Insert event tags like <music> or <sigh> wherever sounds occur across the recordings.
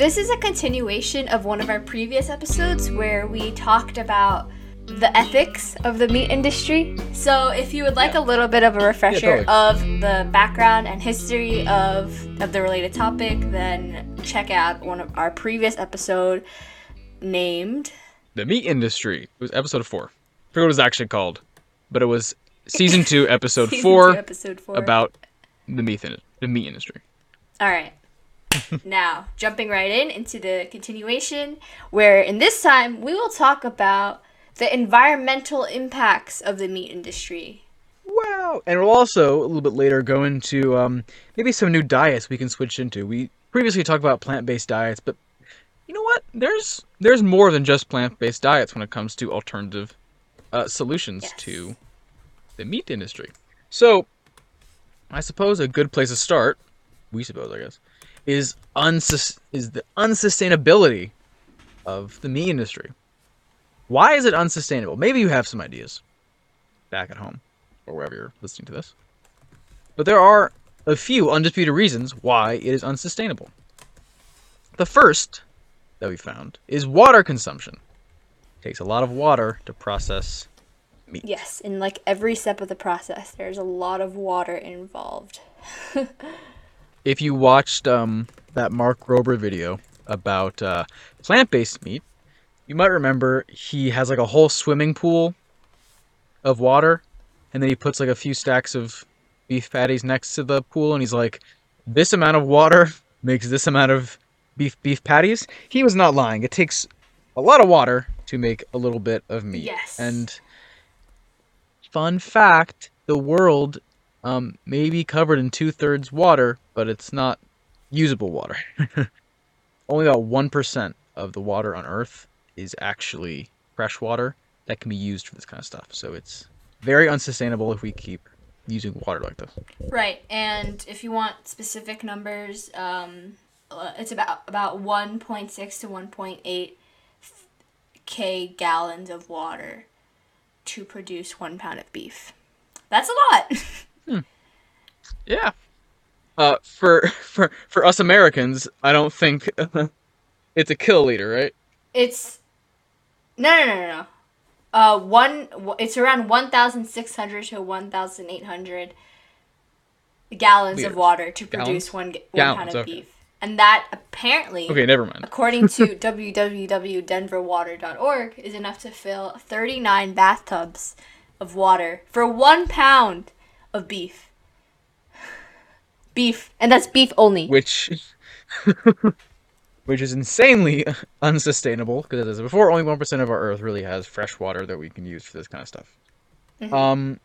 this is a continuation of one of our previous episodes where we talked about the ethics of the meat industry. So, if you would like a little bit of a refresher totally. of the background and history of of the related topic, then check out one of our previous episode named The meat industry. It was episode four. I forget what it was actually called, but it was season two, <laughs> episode Season four, two, episode four. about the meat in- the meat industry. All right. Now, jumping right in into the continuation, where in this time we will talk about the environmental impacts of the meat industry. Wow! And we'll also a little bit later go into um, maybe some new diets we can switch into. We previously talked about plant-based diets, but you know what? There's there's more than just plant-based diets when it comes to alternative uh, solutions Yes. to the meat industry. So, I suppose a good place to start, we suppose, I guess, is unsus- is the unsustainability of the meat industry. Why is it unsustainable? Maybe you have some ideas back at home or wherever you're listening to this. But there are a few undisputed reasons why it is unsustainable. The first that we found is water consumption. It takes a lot of water to process meat. Yes, in like every step of the process, there's a lot of water involved. <laughs> If you watched um, that Mark Rober video about uh, plant-based meat, you might remember he has like a whole swimming pool of water, and then he puts like a few stacks of beef patties next to the pool, and he's like, "This amount of water <laughs> makes this amount of beef beef patties." He was not lying. It takes a lot of water to make a little bit of meat. Yes. And fun fact: the world um, may be covered in two thirds water, but it's not usable water. <laughs> Only about one percent of the water on Earth is actually fresh water that can be used for this kind of stuff. So it's very unsustainable if we keep using water like this. Right, and if you want specific numbers, um, uh, it's about about 1.6 to 1.8 k gallons of water to produce one pound of beef. That's a lot. <laughs> Yeah. Uh, for <laughs> for for us Americans, I don't think <laughs> it's a kill kiloliter, right? It's no, no, no, no, no. Uh, one. It's around one thousand six hundred to one thousand eight hundred gallons Liters. of water to Gallons? produce one one Gallons, pound of okay. beef, and that apparently, Okay, never mind. according to <laughs> www.denverwater.org, is enough to fill thirty nine bathtubs of water for one pound of beef. Beef, and that's beef only. Which <laughs> which is insanely unsustainable because as I said before, only one percent of our Earth really has fresh water that we can use for this kind of stuff. Um,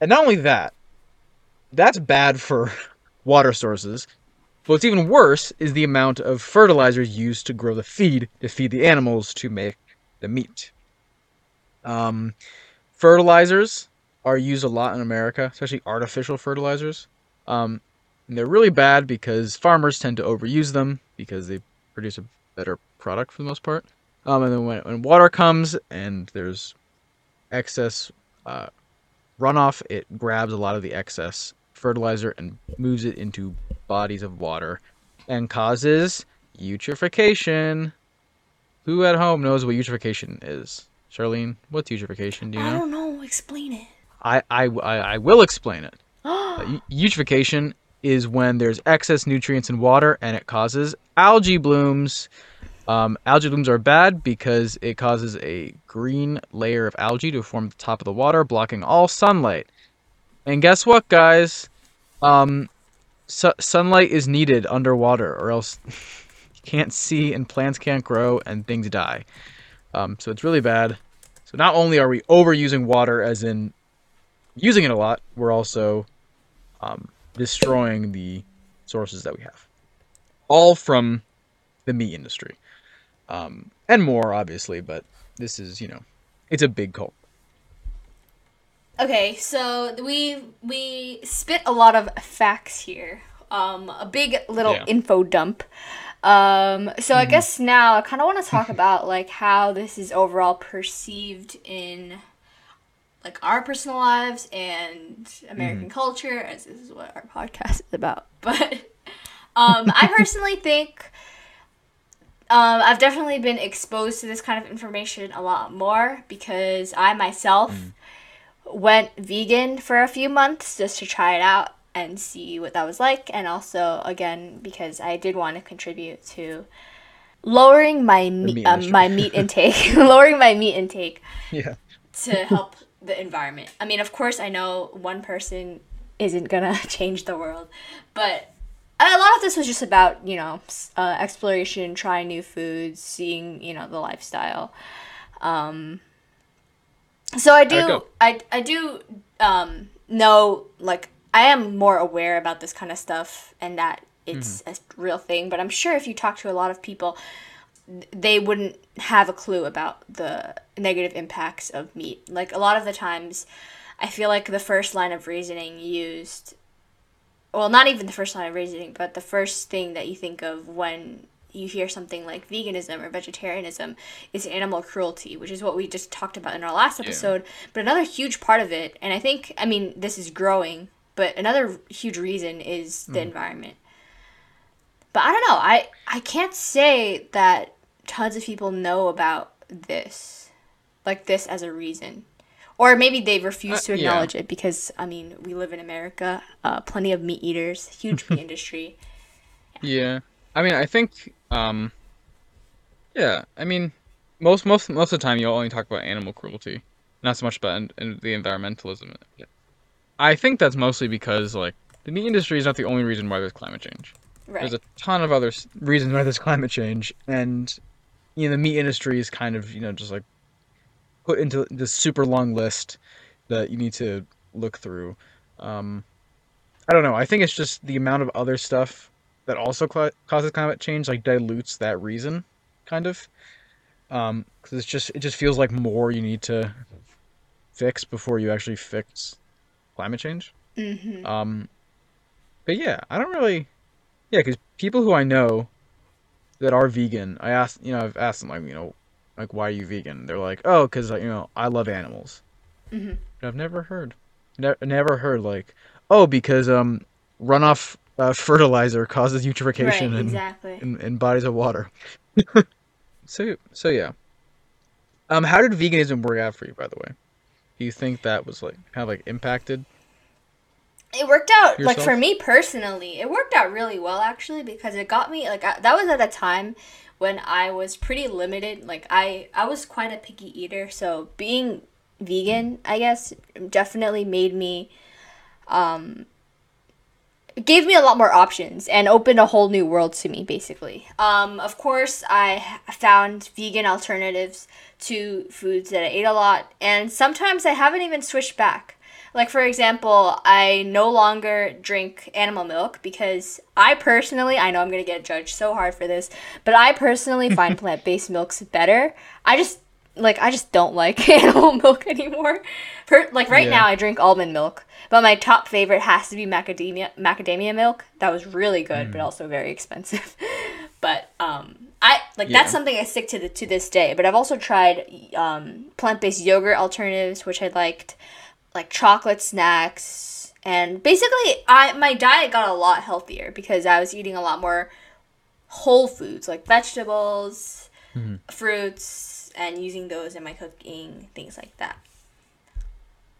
and not only that, that's bad for <laughs> water sources. What's even worse is the amount of fertilizers used to grow the feed to feed the animals to make the meat. Um, fertilizers are used a lot in America, especially artificial fertilizers. Um, and they're really bad because farmers tend to overuse them because they produce a better product for the most part. Um, and then when, when water comes and there's excess uh, runoff, it grabs a lot of the excess fertilizer and moves it into bodies of water and causes eutrophication. Who at home knows what eutrophication is? Charlene, what's eutrophication? Do you know? I don't know. Explain it. I, I, I, I will explain it. Uh, eu- eutrophication is when there's excess nutrients in water and it causes algae blooms. Um, algae blooms are bad because it causes a green layer of algae to form at the top of the water, blocking all sunlight. And guess what, guys? Um, su- sunlight is needed underwater, or else <laughs> you can't see and plants can't grow and things die. Um, so it's really bad. So not only are we overusing water, as in using it a lot, we're also um, destroying the sources that we have. All from the meat industry. Um, and more, obviously, but this is, you know, it's a big cult. Okay, so we we spit a lot of facts here. Um, a big little Yeah. info dump. Um, so I guess now I kind of want to talk <laughs> about like how this is overall perceived in like our personal lives and American culture, as this is what our podcast is about. <laughs> But um, I personally think um, I've definitely been exposed to this kind of information a lot more because I myself Mm. went vegan for a few months just to try it out and see what that was like, and also again because I did want to contribute to lowering my meat, meat um, my meat intake, <laughs> lowering my meat intake <laughs> Yeah. to help the environment. I mean, of course, I know one person isn't gonna <laughs> change the world, but a lot of this was just about you know uh, exploration, trying new foods, seeing you know the lifestyle. Um, so I do. I I do um, know like I am more aware about this kind of stuff and that it's a real thing. But I'm sure if you talk to a lot of people, they wouldn't have a clue about the negative impacts of meat. Like a lot of the times, I feel like the first line of reasoning used, well, not even the first line of reasoning, but the first thing that you think of when you hear something like veganism or vegetarianism is animal cruelty, which is what we just talked about in our last episode. But another huge part of it, and I think, I mean, this is growing, but another huge reason is the mm. environment. But I don't know. I I can't say that tons of people know about this, like this as a reason, or maybe they refuse Uh, to yeah. acknowledge it because I mean we live in America, uh, plenty of meat eaters, huge meat <laughs> industry. Yeah. I mean, I think, um, yeah. I mean, most most most of the time you'll only talk about animal cruelty, not so much about en- en- the environmentalism. I think that's mostly because like the meat industry is not the only reason why there's climate change. Right. There's a ton of other reasons why there's <laughs> climate change, and you know the meat industry is kind of you know just like put into this super long list that you need to look through. Um, I don't know. I think it's just the amount of other stuff that also cla causes climate change like dilutes that reason, kind of. Um, because it's just it just feels like more you need to fix before you actually fix climate change. mm-hmm. Um, but yeah, I don't really, yeah, because people who I know that are vegan, I asked, you know, I've asked them like, you know, like why are you vegan? They're like, oh, because you know I love animals. Mhm. But I've never heard, ne- never heard like, oh, because um runoff uh, <laughs> fertilizer causes Right. eutrophication in, Exactly. in in bodies of water. <laughs> so so yeah. Um, how did veganism work out for you, by the way? Do you think that was like kind of like impacted? It worked out like for me personally. It worked out really well actually because it got me like I, that was at a time when I was pretty limited. Like I I was quite a picky eater, so being vegan, I guess, definitely made me um gave me a lot more options and opened a whole new world to me basically. Um of course, i found vegan alternatives to foods that I ate a lot and sometimes I haven't even switched back. Like for example, I no longer drink animal milk because I personally, I know I'm going to get judged so hard for this, but I personally <laughs> find plant-based milks better. I just like I just don't like <laughs> animal milk anymore. Per, like right Yeah. now I drink almond milk, but my top favorite has to be macadamia macadamia milk. That was really good, but also very expensive. <laughs> but um I like Yeah. that's something I stick to the, to this day. But I've also tried um, plant-based yogurt alternatives, which I liked, like chocolate snacks, and basically, I my diet got a lot healthier because I was eating a lot more whole foods, like vegetables, mm-hmm. fruits, and using those in my cooking, things like that.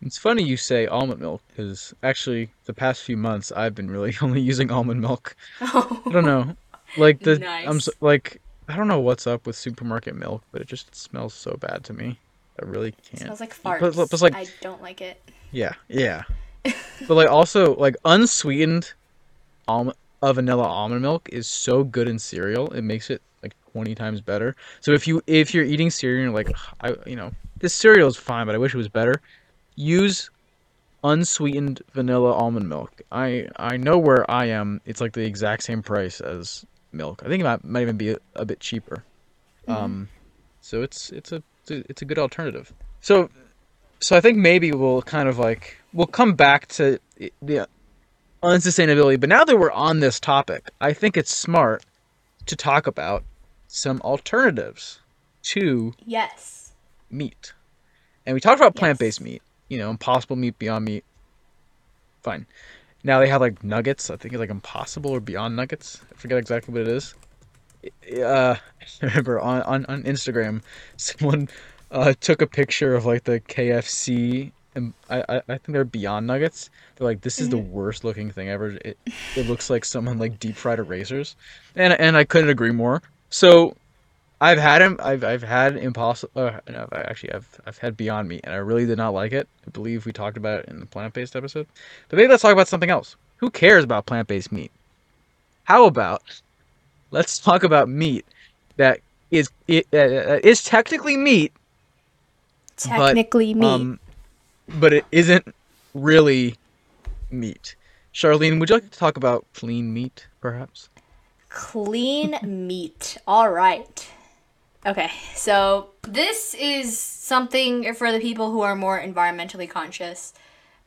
It's funny you say almond milk because actually the past few months I've been really <laughs> only using almond milk. Oh. I don't know, <laughs> like the I'm Nice. s like I don't know what's up with supermarket milk, but it just smells so bad to me. I really can't. smells like farts. but- but it's like- I don't like it. Yeah, yeah. <laughs> but like also like unsweetened almond uh, vanilla almond milk is so good in cereal. It makes it like 20 times better. So if you if you're eating cereal and you're like I you know, this cereal is fine, but I wish it was better. Use unsweetened vanilla almond milk. I I know where I am. It's like the exact same price as milk. I think it might, might even be a, a bit cheaper. Um so it's it's a it's a- it's a good alternative. So so I think maybe we'll kind of like we'll come back to the unsustainability, but now that we're on this topic, I think it's smart to talk about some alternatives to Yes. meat. And we talked about Yes. plant-based meat, you know, impossible meat, beyond meat. Fine. Now they have like nuggets. I think it's like impossible or beyond nuggets. I forget exactly what it is. Uh, I <laughs> remember on, on, on Instagram, someone uh, took a picture of like the KFC, and I, I, I think they're Beyond Nuggets. They're like, this is the Mhm. worst looking thing ever. It, it looks like someone like deep fried erasers, and and I couldn't agree more. So I've had him. I've I've had impossible. Uh, no, I actually I've I've had Beyond Meat, and I really did not like it. I believe we talked about it in the plant based episode. But maybe let's talk about something else. Who cares about plant based meat? How about let's talk about meat that is it uh, is technically meat, Technically, meat. um, but it isn't really meat. Charlene, would you like to talk about clean meat, perhaps? Clean <laughs> meat. All right. Okay, so this is something for the people who are more environmentally conscious,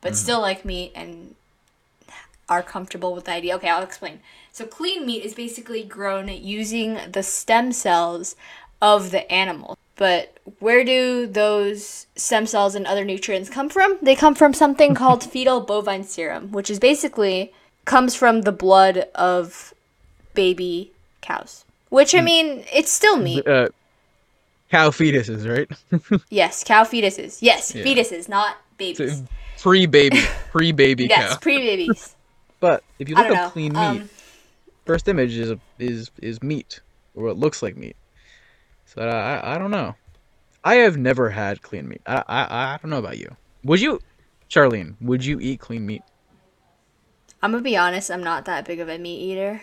but still like meat and are comfortable with the idea. Okay, I'll explain. So, clean meat is basically grown using the stem cells of the animal. But where do those stem cells and other nutrients come from? They come from something <laughs> called fetal bovine serum, which is basically comes from the blood of baby cows. Which I mean, it's still meat. Uh, cow fetuses, right? <laughs> Yes, cow fetuses. Yes, Yeah. fetuses, not babies. Pre baby, <laughs> pre baby cow. yes, pre babies. But if you look up know. clean meat, Um, first image is is is meat, or what looks like meat. So I I, don't know. I have never had clean meat. I, I I don't know about you. Would you, Charlene? Would you eat clean meat? I'm gonna be honest, I'm not that big of a meat eater.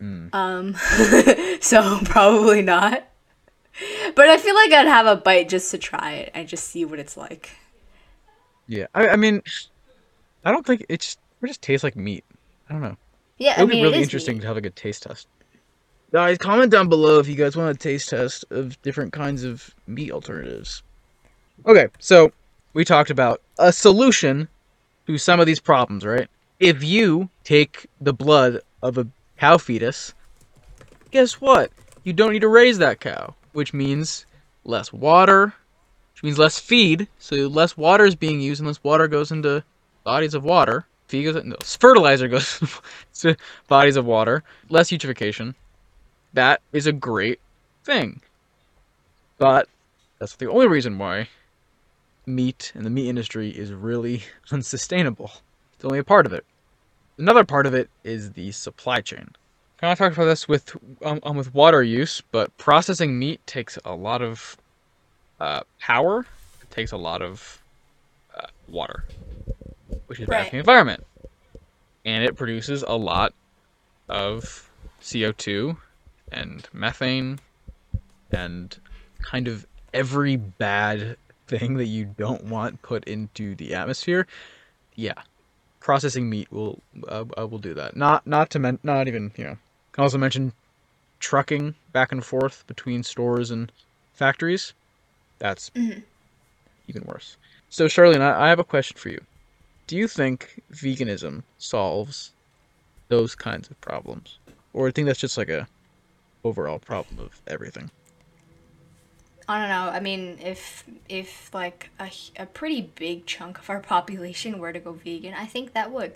Mm. Um, <laughs> so <laughs> probably not. But I feel like I'd have a bite just to try it and just see what it's like. Yeah. I I mean, I don't think it just it just tastes like meat. I don't know. Yeah, It I would mean, be really is interesting meat. to have like a taste test. Guys, comment down below if you guys want a taste test of different kinds of meat alternatives. Okay, so we talked about a solution to some of these problems, right? If you take the blood of a cow fetus, guess what? You don't need to raise that cow, which means less water, which means less feed. So less water is being used, and less water goes into bodies of water. Goes, no, fertilizer goes <laughs> to bodies of water. Less eutrophication. That is a great thing. But that's the only reason why meat and the meat industry is really <laughs> unsustainable. It's only a part of it. Another part of it is the supply chain. Kind of talked about this with um, um, with water use, but processing meat takes a lot of uh, power. It takes a lot of uh, water, which is bad for the environment, and it produces a lot of CO2 and methane and kind of every bad thing that you don't want put into the atmosphere. Yeah, processing meat will uh, uh, will do that. Not not to men- not even you know. Can also mention trucking back and forth between stores and factories. That's Mhm. even worse. So Charlene, I, I have a question for you. Do you think veganism solves those kinds of problems, or do you think that's just like a overall problem of everything? I don't know. I mean, if if like a, a pretty big chunk of our <laughs> population were to go vegan, I think that would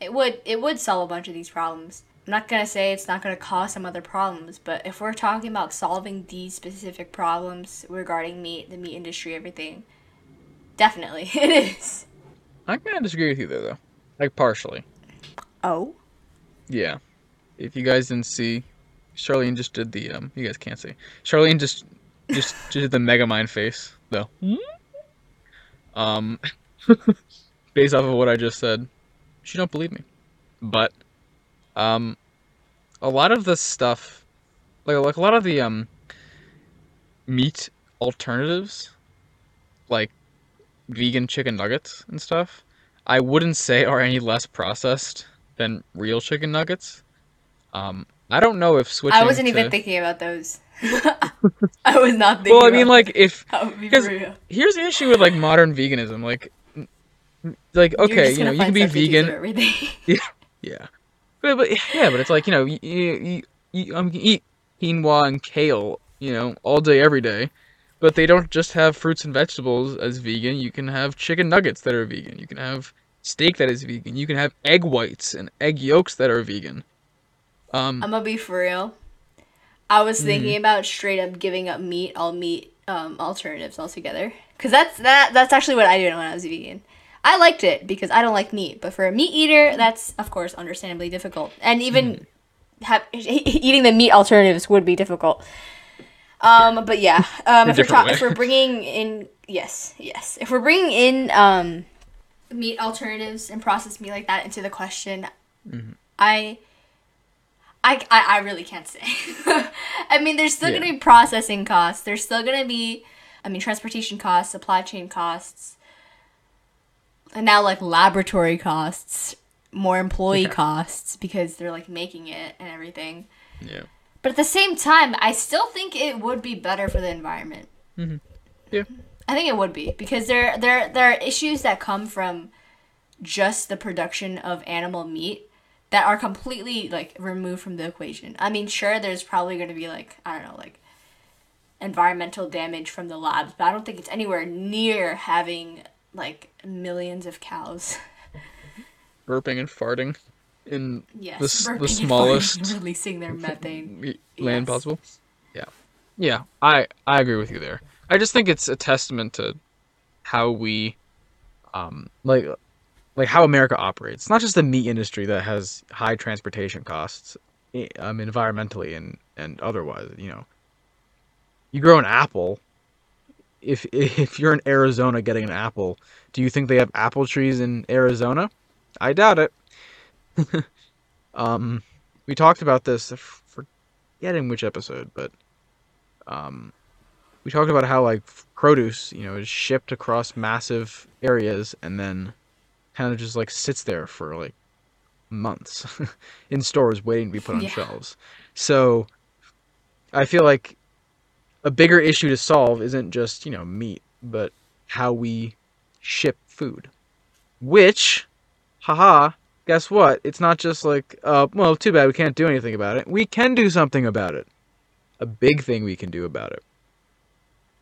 it would it would solve a bunch of these problems. I'm not gonna say it's not gonna cause some other problems, but if we're talking about solving these specific problems regarding meat, the meat industry, everything, definitely <laughs> it is. I kind of disagree with you there, though. Like partially. Oh. Yeah. If you guys didn't see, Charlene just did the um. You guys can't see. Charlene just just just <laughs> did the Megamind face though. Um, <laughs> based off of what I just said, she don't believe me. But um, a lot of the stuff, like like a lot of the um meat alternatives, like vegan chicken nuggets and stuff, I wouldn't say are any less processed than real chicken nuggets. Um, I don't know if switching. I wasn't even thinking about those. <laughs> I was not thinking. Well, I mean, about like if <laughs> that would be because- here's the issue with like modern veganism, like, like okay, you know, you can be vegan, everything. <laughs> yeah, but, but yeah, but it's like you know, you, you, you, um, you can eat quinoa and kale, you know, all day every day, but they don't just have fruits and vegetables as vegan. You can have chicken nuggets that are vegan. You can have steak that is vegan. You can have egg whites and egg yolks that are vegan. Um, I'm gonna be for real. I was thinking about straight up giving up meat, all meat um, alternatives altogether. Cause that's that that's actually what I did when I was vegan. I liked it because I don't like meat, but for a meat eater, that's of course understandably difficult, and even have, eating the meat alternatives would be difficult. Um, but yeah, um, if, we're ta- if we're bringing in yes, yes, if we're bringing in um, meat alternatives and processed meat like that into the question, I, I, I, I really can't say. <laughs> I mean, there's still Yeah. gonna be processing costs. There's still gonna be, I mean, transportation costs, supply chain costs, and now like laboratory costs, more employee Yeah. costs because they're like making it and everything. Yeah. But at the same time, I still think it would be better for the environment. Mm-hmm. Yeah. I think it would be because there there there are issues that come from just the production of animal meat that are completely like removed from the equation. I mean, sure, there's probably going to be like I don't know, like environmental damage from the labs, but I don't think it's anywhere near having like millions of cows. Burping and farting in Yes, the, the smallest releasing their methane. <laughs> land Yes. possible. Yeah. Yeah, I I agree with you there. I just think it's a testament to how we um like like how America operates. It's not just the meat industry that has high transportation costs um environmentally and and otherwise, you know. You grow an apple if <laughs> if you're in Arizona getting an apple, do you think they have apple trees in Arizona? I doubt it. <laughs> um we talked about this f- forgetting which episode, but um, we talked about how like produce, you know, is shipped across massive areas and then kind of just like sits there for like months <laughs> in stores waiting to be put on Yeah. shelves. So I feel like a bigger issue to solve isn't just, you know, meat, but how we ship food. Which, haha, guess what? It's not just like, uh, well, too bad we can't do anything about it. We can do something about it. A big thing we can do about it.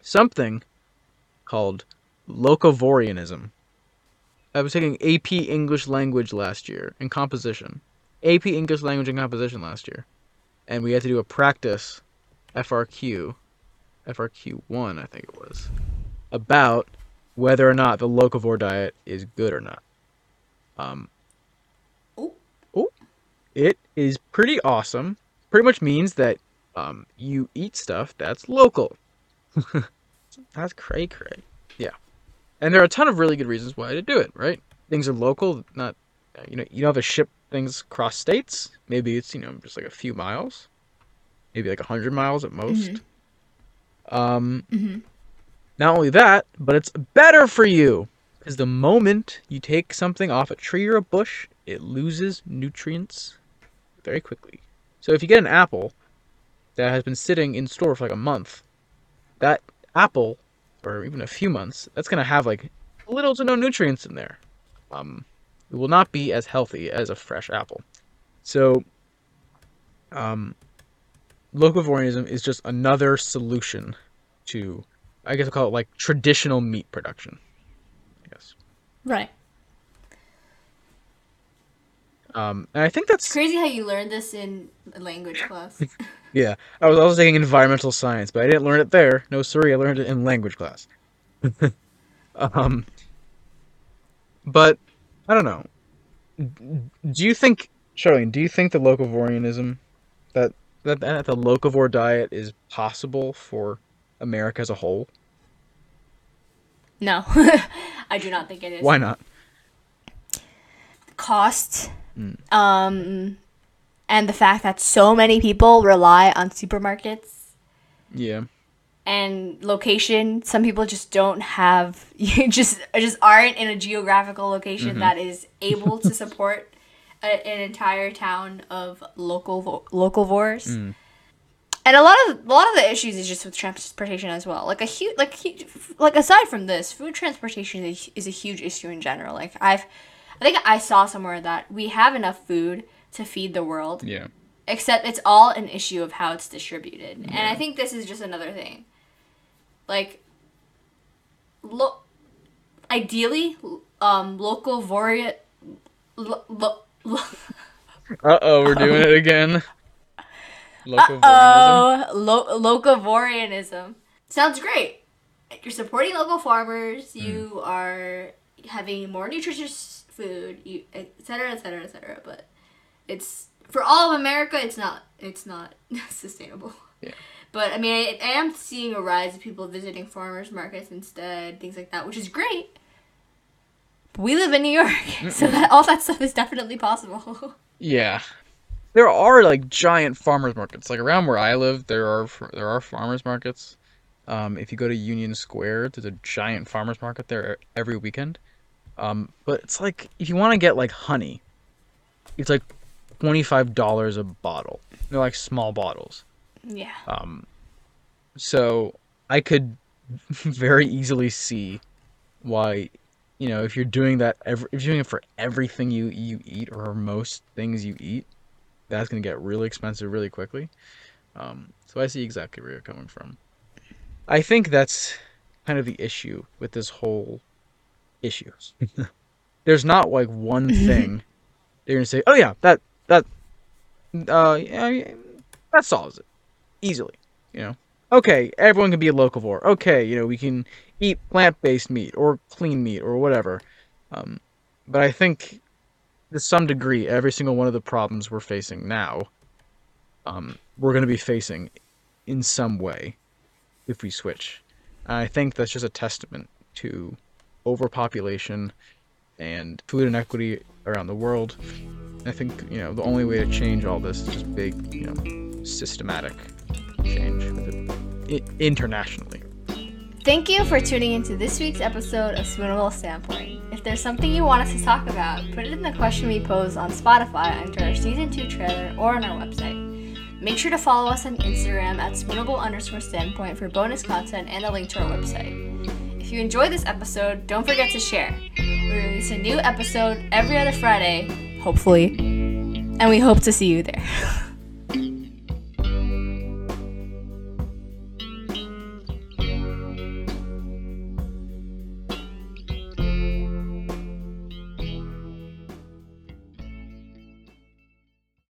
Something called locavorianism. I was taking AP English language last year and composition. AP English language and composition last year. And we had to do a practice FRQ, FRQ1, I think it was, about whether or not the locavore diet is good or not. Um, it is pretty awesome. Pretty much means that um, you eat stuff that's local. <laughs> that's cray cray. Yeah, and there are a ton of really good reasons why to do it. Right? Things are local, not you know you don't have to ship things across states. Maybe it's you know just like a few miles, maybe like a hundred miles at most. Um, Mhm. not only that, but it's better for you because the moment you take something off a tree or a bush, it loses nutrients very quickly. So if you get an apple that has been sitting in store for like a month, that apple, or even a few months, that's gonna have like little to no nutrients in there. Um, it will not be as healthy as a fresh apple. So, um, locavorianism is just another solution to, I guess I'll call it like traditional meat production. I guess. Right. Um, and I think that's It's crazy how you learned this in language class. <laughs> Yeah, I was also taking environmental science, but I didn't learn it there. No, sorry, I learned it in language class. <laughs> um, but I don't know. Do you think, Charlene? Do you think the locavorianism, that that, that the locavore diet is possible for America as a whole? no, <laughs> I do not think it is. Why not? Cost, um, and the fact that so many people rely on supermarkets Yeah, and location. Some people just don't have, <laughs> you just just aren't in a geographical location that is able to support a, an entire town of local vo- locavores. And a lot of a lot of the issues is just with transportation as well. Like a huge, like hu- like aside from this, food transportation is, is a huge issue in general. Like I've, I think I saw somewhere that we have enough food to feed the world, yeah, except it's all an issue of how it's distributed. And I think this is just another thing. Like, look, ideally, um, local voria, lo, lo, lo, <laughs> Uh oh, we're doing it again. Locavorianism. Oh, lo- locavorianism sounds great. You're supporting local farmers. You are having more nutritious food, you, et cetera, et cetera, et cetera. But it's for all of America. It's not. It's not <laughs> sustainable. Yeah. But I mean, I, I am seeing a rise of people visiting farmers markets instead, things like that, which is great. But we live in New York, <laughs> so that all that stuff is definitely possible. <laughs> Yeah. There are like giant farmers markets. Like around where I live, there are there are farmers markets. Um, if you go to Union Square, there's a giant farmers market there every weekend. Um, but it's like if you want to get like honey, it's like twenty-five dollars a bottle. They're like small bottles. yeah. Um, so I could <laughs> very easily see why, you know, if you're doing that, every, if you're doing it for everything you you eat or most things you eat, that's gonna get really expensive really quickly. Um, so I see exactly where you're coming from. I think that's kind of the issue with this whole issue. <laughs> There's not like one <laughs> thing they're gonna say, oh yeah, that that uh yeah, that solves it easily. You know, okay, everyone can be a locavore. Okay, you know, we can eat plant-based meat or clean meat or whatever. Um, but I think to some degree, every single one of the problems we're facing now, um, we're going to be facing in some way if we switch. And I think that's just a testament to overpopulation and food inequity around the world. I think you know the only way to change all this is just big, you know, systematic change internationally. Thank you for tuning into this week's episode of Spoonable Standpoint. If there's something you want us to talk about, put it in the question we pose on Spotify under our season two trailer or on our website. Make sure to follow us on Instagram at spoonable underscore standpoint for bonus content and a link to our website. If you enjoyed this episode, don't forget to share. We release a new episode every other Friday, hopefully, and we hope to see you there. <laughs>